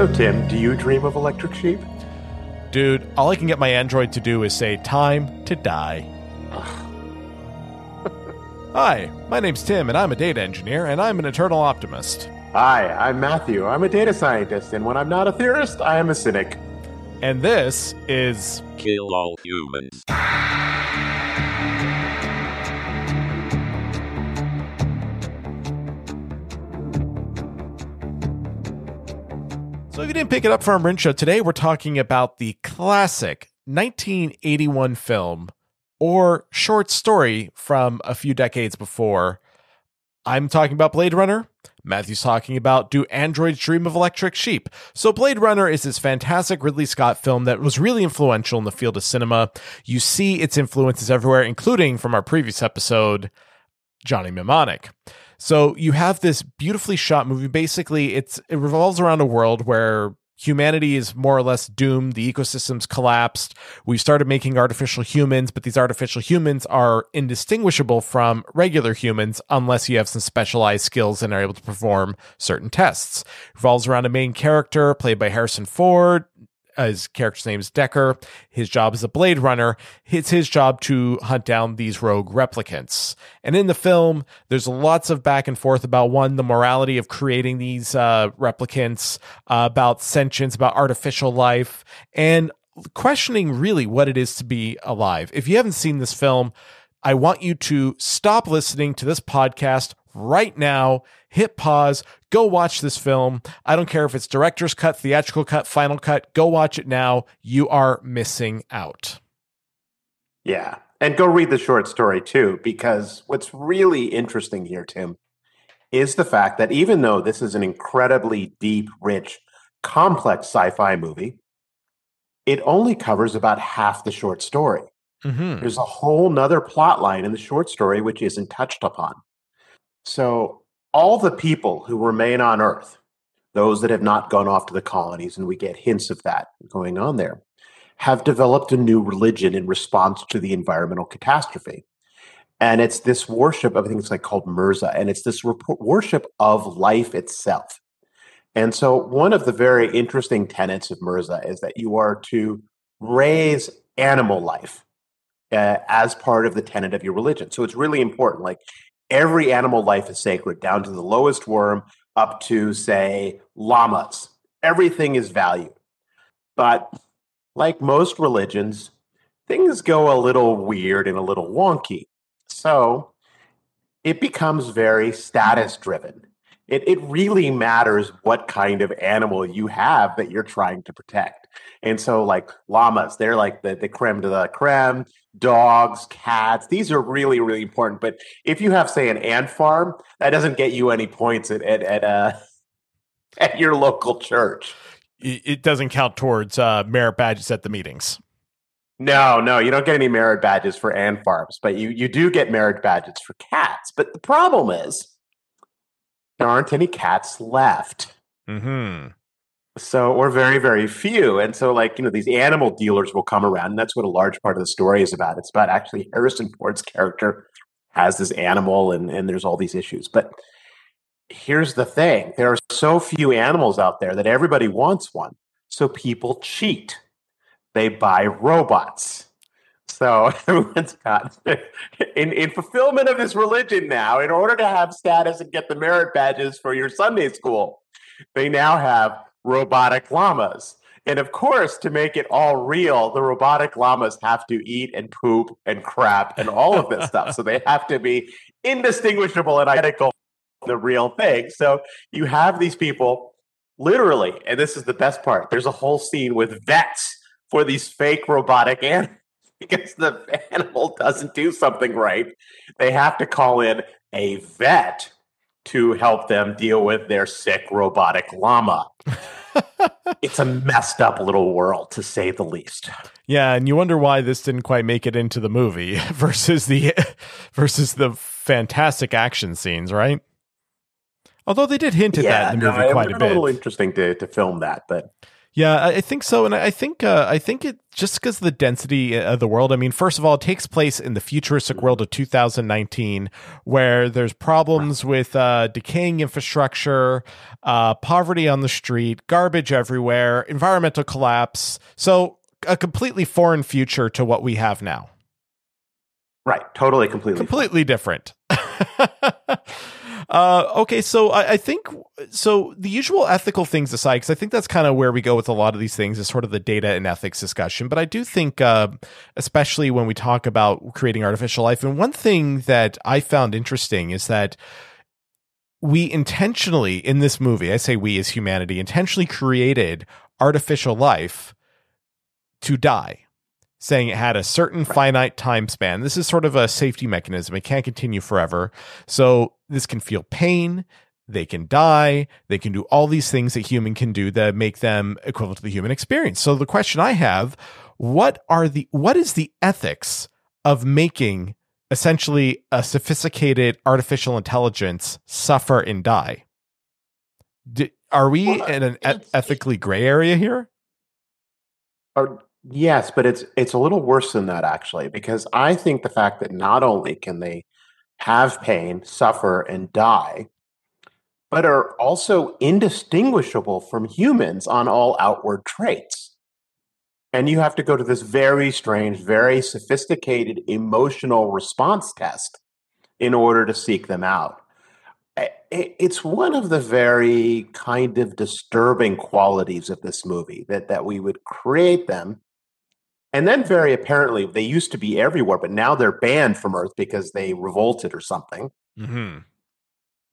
So, Tim, do you dream of electric sheep? Dude, all I can get my Android to do is say, time to die. Hi, my name's Tim, and I'm a data engineer, and I'm an eternal optimist. Hi, I'm Matthew. I'm a data scientist, and when I'm not a theorist, I am a cynic. And this is Kill all humans. So if you didn't pick it up from show today, we're talking about the classic 1981 film or short story from a few decades before. I'm talking about Blade Runner. Matthew's talking about Do Androids Dream of Electric Sheep? So, Blade Runner is this fantastic Ridley Scott film that was really influential in the field of cinema. You see its influences everywhere, including from our previous episode, Johnny Mnemonic. So you have this beautifully shot movie. Basically, it's it revolves around a world where humanity is more or less doomed. The ecosystem's collapsed. We've started making artificial humans, but these artificial humans are indistinguishable from regular humans unless you have some specialized skills and are able to perform certain tests. Revolves around a main character played by Harrison Ford, his character's name is Deckard. His job is a Blade Runner. It's his job to hunt down these rogue replicants. And in the film, there's lots of back and forth about one, the morality of creating these uh, replicants, uh, about sentience, about artificial life, and questioning really what it is to be alive. If you haven't seen this film, I want you to stop listening to this podcast right now, hit pause, go watch this film. I don't care if it's director's cut, theatrical cut, final cut, go watch it now. You are missing out. Yeah. And go read the short story too, because what's really interesting here, Tim, is the fact that even though this is an incredibly deep, rich, complex sci fi movie, it only covers about half the short story. Mm-hmm. There's a whole nother plot line in the short story which isn't touched upon. So, all the people who remain on Earth, those that have not gone off to the colonies, and we get hints of that going on there, have developed a new religion in response to the environmental catastrophe. And it's this worship, of, I think it's like called Mercer, and it's this worship of life itself. And so, one of the very interesting tenets of Mercer is that you are to raise animal life uh, as part of the tenet of your religion. So, it's really important. Like, every animal life is sacred, down to the lowest worm, up to, say, llamas. Everything is valued. But like most religions, things go a little weird and a little wonky. So it becomes very status driven. It, it really matters what kind of animal you have that you're trying to protect. And so, like llamas, they're like the, the creme de la creme dogs, cats. These are really, really important. But if you have, say, an ant farm, that doesn't get you any points at at at, uh, at your local church. It doesn't count towards uh, merit badges at the meetings. No, no, you don't get any merit badges for ant farms, but you you do get merit badges for cats. But the problem is there aren't any cats left. Hmm. So, or very, very few. And so, like, you know, these animal dealers will come around. And that's what a large part of the story is about. It's about actually Harrison Ford's character has this animal and, and there's all these issues. But here's the thing there are so few animals out there that everybody wants one. So people cheat, they buy robots. So everyone's got in, in fulfillment of this religion now, in order to have status and get the merit badges for your Sunday school, they now have robotic llamas. And of course, to make it all real, the robotic llamas have to eat and poop and crap and all of this stuff. So they have to be indistinguishable and identical the real thing. So you have these people literally, and this is the best part. There's a whole scene with vets for these fake robotic animals because the animal doesn't do something right. They have to call in a vet to help them deal with their sick robotic llama. it's a messed up little world to say the least. Yeah, and you wonder why this didn't quite make it into the movie versus the versus the fantastic action scenes, right? Although they did hint at yeah, that in the movie no, quite a bit. A little interesting to to film that, but Yeah, I think so, and I think uh, I think it just because of the density of the world. I mean, first of all, it takes place in the futuristic world of 2019, where there's problems with uh, decaying infrastructure, uh, poverty on the street, garbage everywhere, environmental collapse. So, a completely foreign future to what we have now. Right, totally, completely, completely different. Uh, okay, so I, I, think so. The usual ethical things aside, because I think that's kind of where we go with a lot of these things is sort of the data and ethics discussion. But I do think, uh, especially when we talk about creating artificial life, and one thing that I found interesting is that we intentionally in this movie, I say we as humanity, intentionally created artificial life to die saying it had a certain finite time span. This is sort of a safety mechanism. It can't continue forever. So this can feel pain. They can die. They can do all these things that human can do that make them equivalent to the human experience. So the question I have, what are the, what is the ethics of making essentially a sophisticated artificial intelligence suffer and die? are we well, in an ethically gray area here? Are, Yes, but it's it's a little worse than that actually, because I think the fact that not only can they have pain, suffer, and die, but are also indistinguishable from humans on all outward traits. And you have to go to this very strange, very sophisticated emotional response test in order to seek them out. It's one of the very kind of disturbing qualities of this movie that, that we would create them and then, very apparently, they used to be everywhere, but now they're banned from Earth because they revolted or something. Mm-hmm.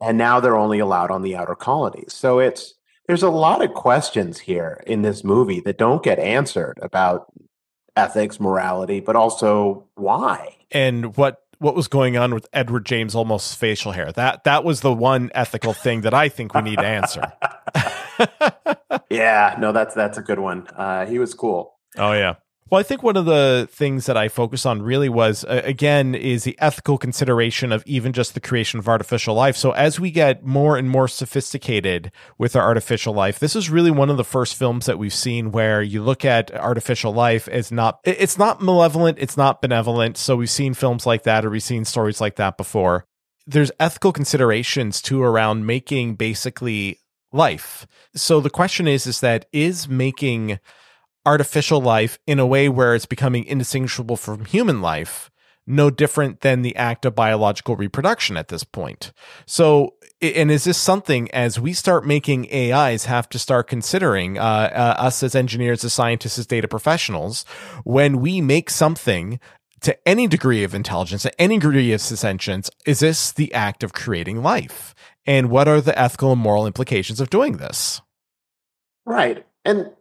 And now they're only allowed on the outer colonies. So it's there's a lot of questions here in this movie that don't get answered about ethics, morality, but also why and what what was going on with Edward James Olmos facial hair. That that was the one ethical thing that I think we need to answer. yeah, no, that's that's a good one. Uh, he was cool. Oh yeah. Well, I think one of the things that I focus on really was, uh, again, is the ethical consideration of even just the creation of artificial life. So as we get more and more sophisticated with our artificial life, this is really one of the first films that we've seen where you look at artificial life as not, it's not malevolent, it's not benevolent. So we've seen films like that or we've seen stories like that before. There's ethical considerations too around making basically life. So the question is, is that is making artificial life in a way where it's becoming indistinguishable from human life, no different than the act of biological reproduction at this point. So, and is this something as we start making AIs have to start considering uh, uh, us as engineers, as scientists, as data professionals, when we make something to any degree of intelligence, to any degree of sentience, is this the act of creating life? And what are the ethical and moral implications of doing this? Right. And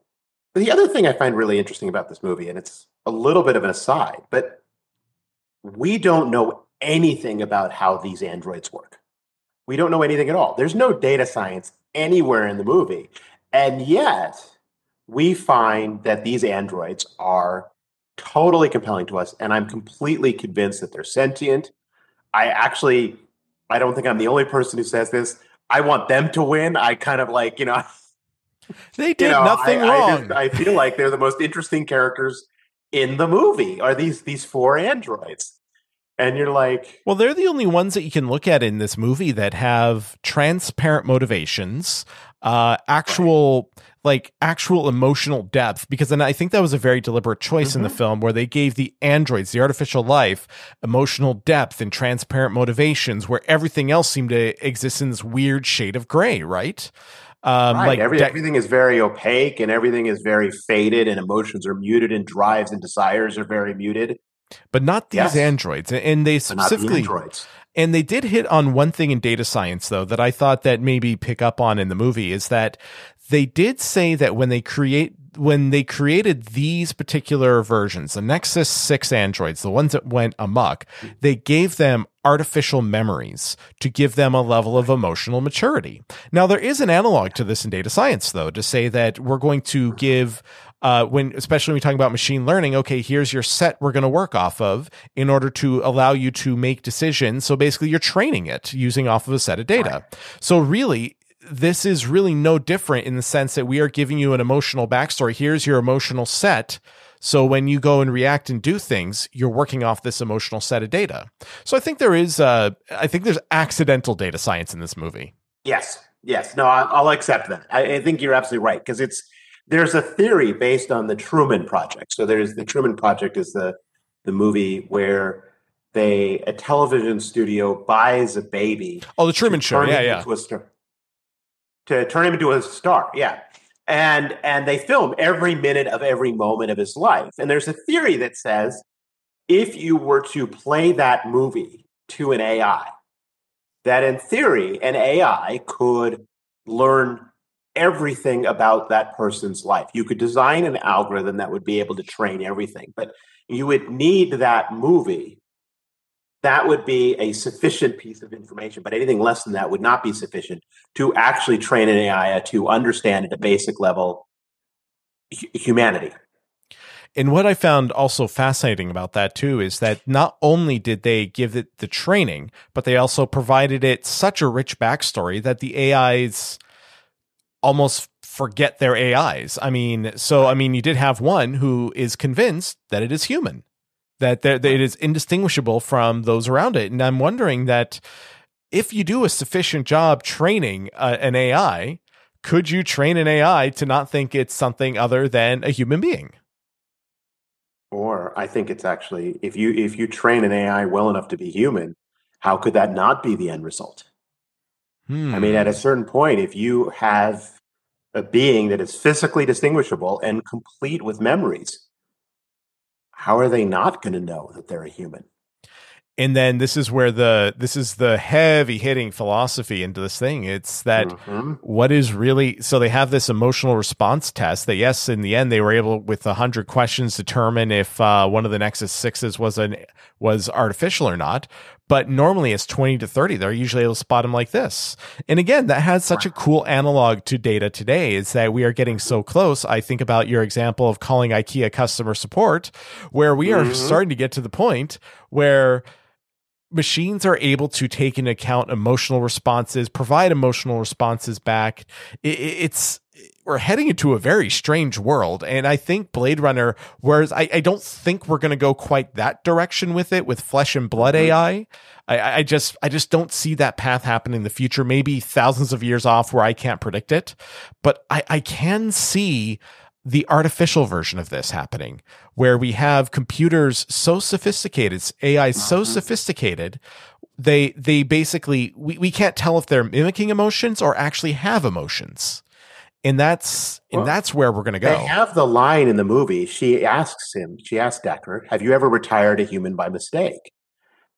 the other thing I find really interesting about this movie, and it's a little bit of an aside, but we don't know anything about how these androids work. We don't know anything at all. There's no data science anywhere in the movie. And yet, we find that these androids are totally compelling to us. And I'm completely convinced that they're sentient. I actually, I don't think I'm the only person who says this. I want them to win. I kind of like, you know, They did you know, nothing I, wrong. I, just, I feel like they're the most interesting characters in the movie. Are these these four androids? and you're like well they're the only ones that you can look at in this movie that have transparent motivations uh actual right. like actual emotional depth because then i think that was a very deliberate choice mm-hmm. in the mm-hmm. film where they gave the androids the artificial life emotional depth and transparent motivations where everything else seemed to exist in this weird shade of gray right um, right. Like Every, de- everything is very opaque and everything is very faded, and emotions are muted, and drives and desires are very muted. But not these yes. androids, and they specifically the. And they did hit on one thing in data science, though, that I thought that maybe pick up on in the movie is that they did say that when they create when they created these particular versions, the Nexus 6 androids, the ones that went amok, they gave them artificial memories to give them a level of emotional maturity. Now, there is an analog to this in data science, though, to say that we're going to give uh, when especially when we talk about machine learning, okay, here's your set we're going to work off of in order to allow you to make decisions. So basically, you're training it using off of a set of data. So really, this is really no different in the sense that we are giving you an emotional backstory. Here's your emotional set. So when you go and react and do things, you're working off this emotional set of data. So I think there is, uh, I think there's accidental data science in this movie. Yes, yes. No, I'll accept that. I, think you're absolutely right because it's there's a theory based on the Truman Project. So there's the Truman Project is the the movie where they a television studio buys a baby. Oh, the Truman Show. Yeah, yeah. To, turn him into a star. Yeah. And and they film every minute of every moment of his life. And there's a theory that says if you were to play that movie to an AI, that in theory an AI could learn everything about that person's life. You could design an algorithm that would be able to train everything, but you would need that movie that would be a sufficient piece of information, but anything less than that would not be sufficient to actually train an AI to understand at a basic level humanity. And what I found also fascinating about that too is that not only did they give it the training, but they also provided it such a rich backstory that the AIs almost forget their AIs. I mean, so I mean, you did have one who is convinced that it is human that, that it is indistinguishable from those around it. And I'm wondering that if you do a sufficient job training uh, an AI, could you train an AI to not think it's something other than a human being? Or I think it's actually if you if you train an AI well enough to be human, how could that not be the end result? Hmm. I mean, at a hmm. certain point, if you have a being that is physically distinguishable and complete with memories, how are they not going to know that they're a human? and then this is where the this is the heavy hitting philosophy into this thing it's that mm-hmm. what is really so they have this emotional response test that yes in the end they were able with 100 questions determine if uh, one of the nexus 6s was an was artificial or not but normally it's 20 to 30 they're usually able to spot them like this. And again that has such a cool analog to data today is that we are getting so close. I think about your example of calling ikea customer support where we are mm-hmm. starting to get to the point where machines are able to take into account emotional responses provide emotional responses back. It, it's we're heading into a very strange world. And I think Blade Runner, whereas I, I don't think we're going to go quite that direction with it with flesh and blood mm-hmm. AI. I, I just, I just don't see that path happening in the future. Maybe thousands of years off where I can't predict it, but I, I can see the artificial version of this happening where we have computers so sophisticated, AI so mm-hmm. sophisticated they they basically we, we can't tell if they're mimicking emotions or actually have emotions and that's well, and that's where we're going to go. They have the line in the movie. She asks him. She asks Deckard, "Have you ever retired a human by mistake?"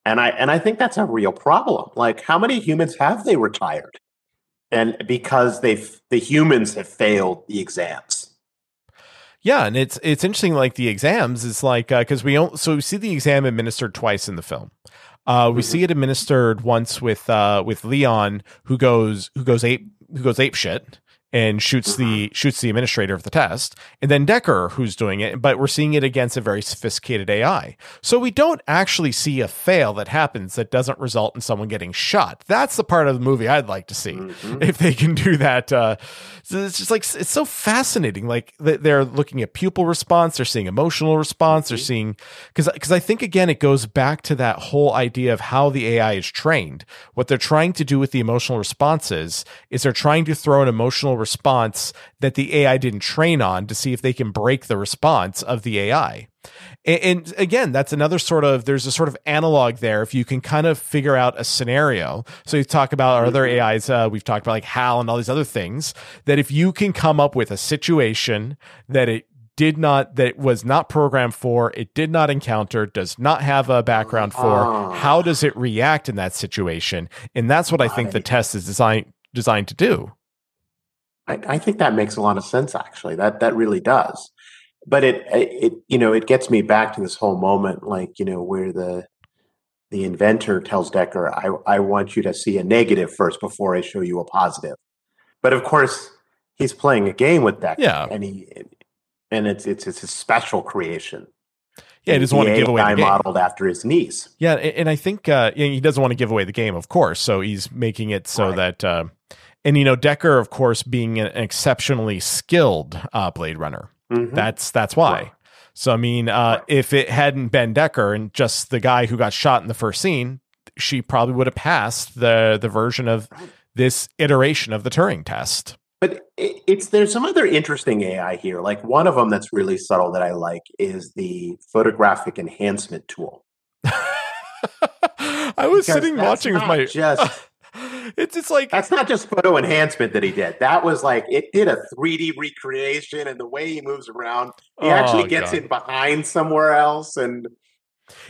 And I and I think that's a real problem. Like, how many humans have they retired? And because they've the humans have failed the exams. Yeah, and it's it's interesting. Like the exams is like because uh, we don't so we see the exam administered twice in the film. Uh, we mm-hmm. see it administered once with uh, with Leon, who goes who goes ape who goes ape shit, and shoots the mm-hmm. shoots the administrator of the test and then Deckard who's doing it but we're seeing it against a very sophisticated ai so we don't actually see a fail that happens that doesn't result in someone getting shot that's the part of the movie i'd like to see mm-hmm. if they can do that uh, it's just like it's so fascinating like they're looking at pupil response they're seeing emotional response mm-hmm. they're seeing because because i think again it goes back to that whole idea of how the ai is trained what they're trying to do with the emotional responses is they're trying to throw an emotional response that the AI didn't train on to see if they can break the response of the AI. And, and, again, that's another sort of there's a sort of analog there. If you can kind of figure out a scenario, so you talk about our other mm-hmm. AIs, uh, we've talked about like HAL and all these other things. That if you can come up with a situation that it did not that it was not programmed for it did not encounter does not have a background for oh. how does it react in that situation and that's what i think the test is designed designed to do I, I think that makes a lot of sense. Actually, that that really does. But it it you know it gets me back to this whole moment, like you know where the the inventor tells Deckard, I, I want you to see a negative first before I show you a positive. But of course, he's playing a game with Deckard. Yeah. And he and it's it's it's a special creation. Yeah, he doesn't want to give away the game. modeled after his niece. Yeah, and I think uh, he doesn't want to give away the game, of course. So he's making it so right. that uh, And you know, Deckard, of course, being an exceptionally skilled uh, Blade Runner. Mm-hmm. That's that's why. Right. So I mean, uh, right. if it hadn't been Deckard and just the guy who got shot in the first scene, she probably would have passed the the version of this iteration of the Turing test. But it's there's some other interesting AI here. Like one of them that's really subtle that I like is the photographic enhancement tool. I was because sitting watching with my just it's it's like that's not just photo enhancement that he did. That was like it did a 3D recreation and the way he moves around. He oh, actually gets God. in behind somewhere else and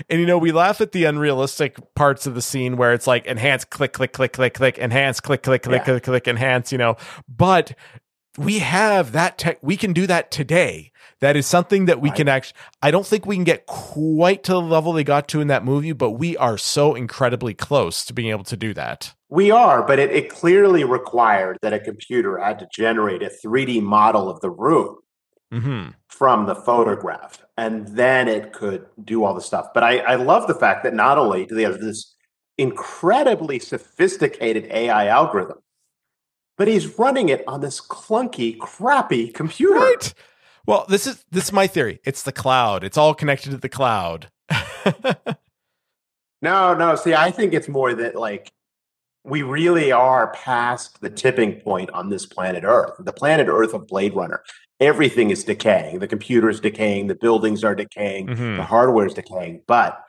and you know, we laugh at the unrealistic parts of the scene where it's like enhance, click, click, click, click, click, enhance, click, click, click, yeah. click, click, enhance, you know. But we have that tech we can do that today. That is something that we right. can actually I don't think we can get quite to the level they got to in that movie, but we are so incredibly close to being able to do that. We are, but it, it clearly required that a computer had to generate a 3D model of the room mm-hmm. from the photograph, and then it could do all the stuff. But I, I love the fact that not only do they have this incredibly sophisticated AI algorithm, but he's running it on this clunky, crappy computer. Right. Well, this is this is my theory. It's the cloud. It's all connected to the cloud. no, no. See, I think it's more that like we really are past the tipping point on this planet Earth. The planet Earth of Blade Runner. Everything is decaying. The computer is decaying. The buildings are decaying. Mm-hmm. The hardware is decaying. But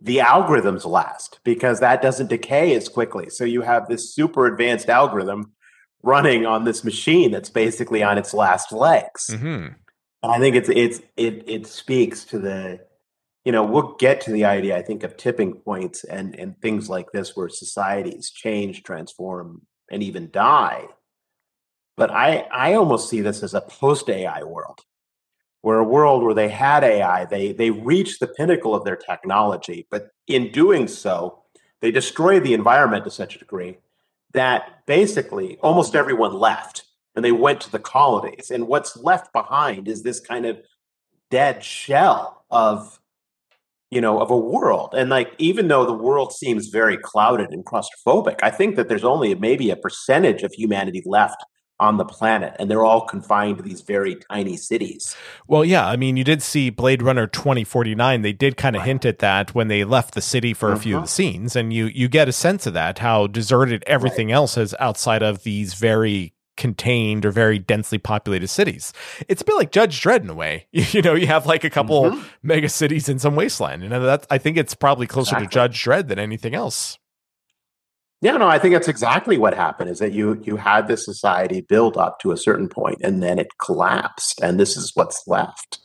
the algorithms last because that doesn't decay as quickly. So you have this super advanced algorithm running on this machine that's basically on its last legs. Mm-hmm. And I think it's it's it it speaks to the you know, we'll get to the idea, I think, of tipping points and, and things like this where societies change, transform, and even die. But I, I almost see this as a post AI world, where a world where they had AI, they, they reached the pinnacle of their technology, but in doing so, they destroyed the environment to such a degree that basically almost everyone left and they went to the colonies. And what's left behind is this kind of dead shell of you know, of a world. And like, even though the world seems very clouded and claustrophobic, I think that there's only maybe a percentage of humanity left on the planet and they're all confined to these very tiny cities. Well, yeah, I mean, you did see Blade Runner 2049. They did kind of right. hint at that when they left the city for uh-huh. a few of the uh-huh. scenes and you you get a sense of that how deserted everything right. else is outside of these very contained or very densely populated cities. It's a bit like Judge Dredd in a way. You know, you have like a couple mm-hmm. mega cities in some wasteland. And that I think it's probably closer exactly. to Judge Dredd than anything else. Yeah, no, I think that's exactly what happened is that you you had this society build up to a certain point and then it collapsed and this is what's left.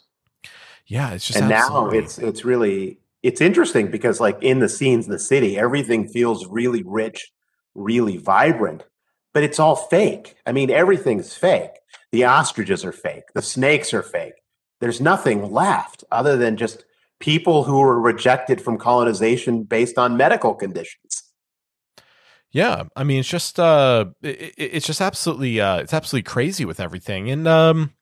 Yeah, it's just And absolutely. now it's it's really it's interesting because like in the scenes in the city, everything feels really rich, really vibrant but it's all fake. I mean, everything's fake. The ostriches are fake. The snakes are fake. There's nothing left other than just people who were rejected from colonization based on medical conditions. Yeah, I mean, it's just uh, it, it's just absolutely uh, it's absolutely crazy with everything, and um,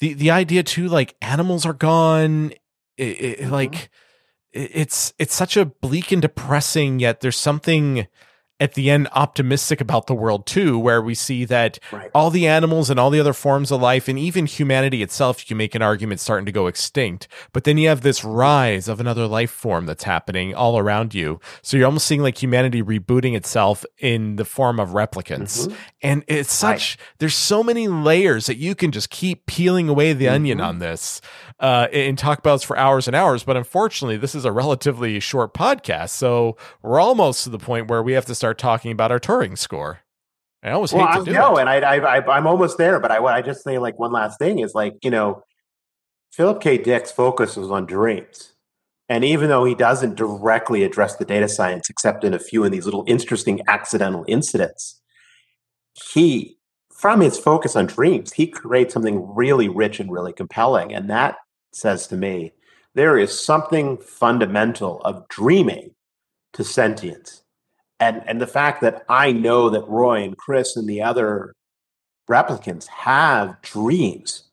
the the idea too, like animals are gone, it, it, mm-hmm. like it's it's such a bleak and depressing. Yet there's something at the end optimistic about the world too, where we see that right. all the animals and all the other forms of life and even humanity itself, you can make an argument starting to go extinct. But then you have this rise of another life form that's happening all around you. So you're almost seeing like humanity rebooting itself in the form of replicants. Mm-hmm. And it's such, right. there's so many layers that you can just keep peeling away the mm-hmm. onion on this uh, and talk about this for hours and hours. But unfortunately, this is a relatively short podcast. So we're almost to the point where we have to start start talking about our Turing score. I always well, hate to do know, it. and I, I, I, am almost there, but I, I just say like one last thing is like you know, Philip K. Dick's focus was on dreams, and even though he doesn't directly address the data science, except in a few of these little interesting accidental incidents, he, from his focus on dreams, he creates something really rich and really compelling, and that says to me there is something fundamental of dreaming to sentience and and the fact that I know that Roy and Pris and the other replicants have dreams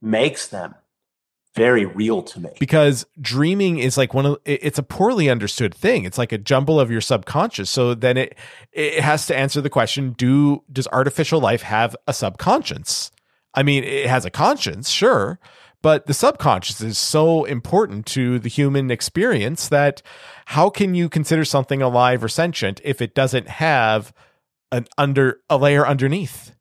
makes them very real to me. Because dreaming is like one of it's a poorly understood thing. It's like a jumble of your subconscious. So then it it has to answer the question, do does artificial life have a subconscious? I mean, it has a conscience, sure, but the subconscious is so important to the human experience that how can you consider something alive or sentient if it doesn't have an under a layer underneath?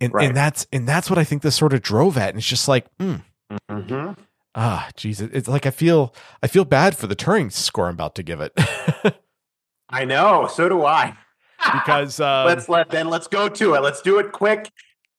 And, right. and that's and that's what I think this sort of drove at. And it's just like, mm. mm-hmm. ah, Jesus, it's like I feel I feel bad for the Turing score I'm about to give it. I know, so do I. because um, let's let then let's go to it. Let's do it quick,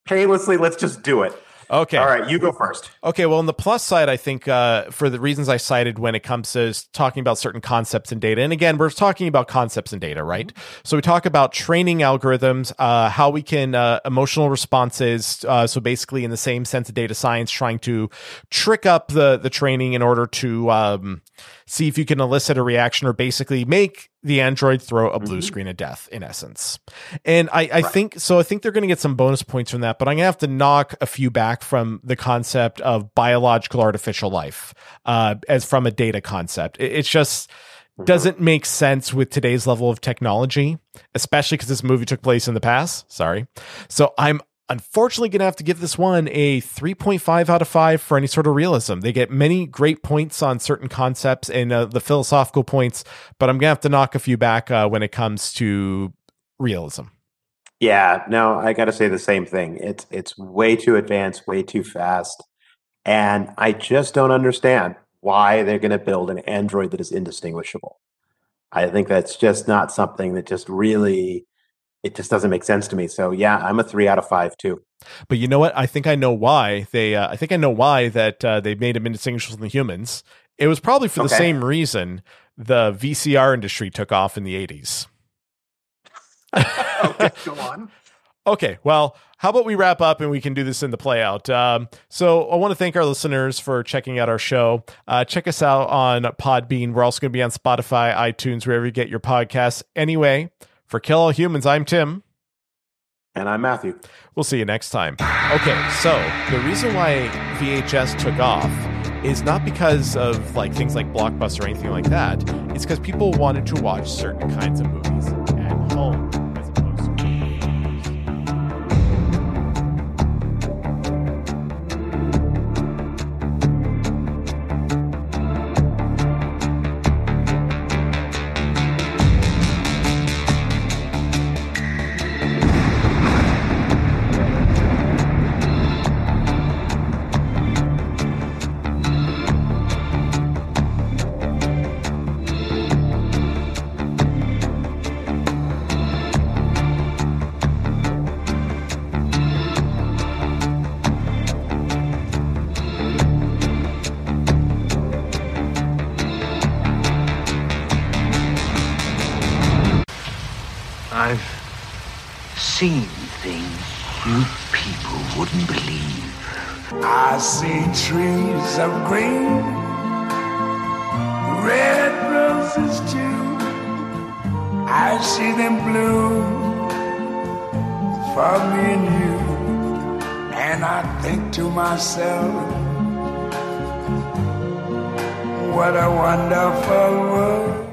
painlessly. Let's just do it. Okay. All right, you go first. Okay. Well, on the plus side, I think uh, for the reasons I cited when it comes to talking about certain concepts and data, and again, we're talking about concepts and data, right? Mm-hmm. So we talk about training algorithms, uh, how we can uh, emotional responses. Uh, so basically, in the same sense of data science, trying to trick up the the training in order to um, see if you can elicit a reaction or basically make the android throw a blue mm-hmm. screen of death in essence and i, I right. think so i think they're going to get some bonus points from that but i'm going to have to knock a few back from the concept of biological artificial life uh, as from a data concept it, it's just mm-hmm. doesn't make sense with today's level of technology especially because this movie took place in the past sorry so i'm unfortunately going to have to give this one a 3.5 out of 5 for any sort of realism. They get many great points on certain concepts and uh, the philosophical points, but I'm going to have to knock a few back uh, when it comes to realism. Yeah, no, I got to say the same thing. It's it's way too advanced, way too fast, and I just don't understand why they're going to build an android that is indistinguishable. I think that's just not something that just really it just doesn't make sense to me. So yeah, I'm a three out of five too. But you know what? I think I know why they. Uh, I think I know why that uh, they made him indistinguishable from the humans. It was probably for okay. the same reason the VCR industry took off in the '80s. okay, go on. Okay, well, how about we wrap up and we can do this in the play out? Um, so, I want to thank our listeners for checking out our show. Uh, check us out on Podbean. We're also going to be on Spotify, iTunes, wherever you get your podcasts. Anyway, for Kill All Humans, I'm Tim. And I'm Matthew. We'll see you next time. Okay, so the reason why VHS took off is not because of like things like Blockbuster or anything like that. It's because people wanted to watch certain kinds of movies seen things you people wouldn't believe. I see trees of green, red roses too. I see them bloom for me and you. And I think to myself, what a wonderful world.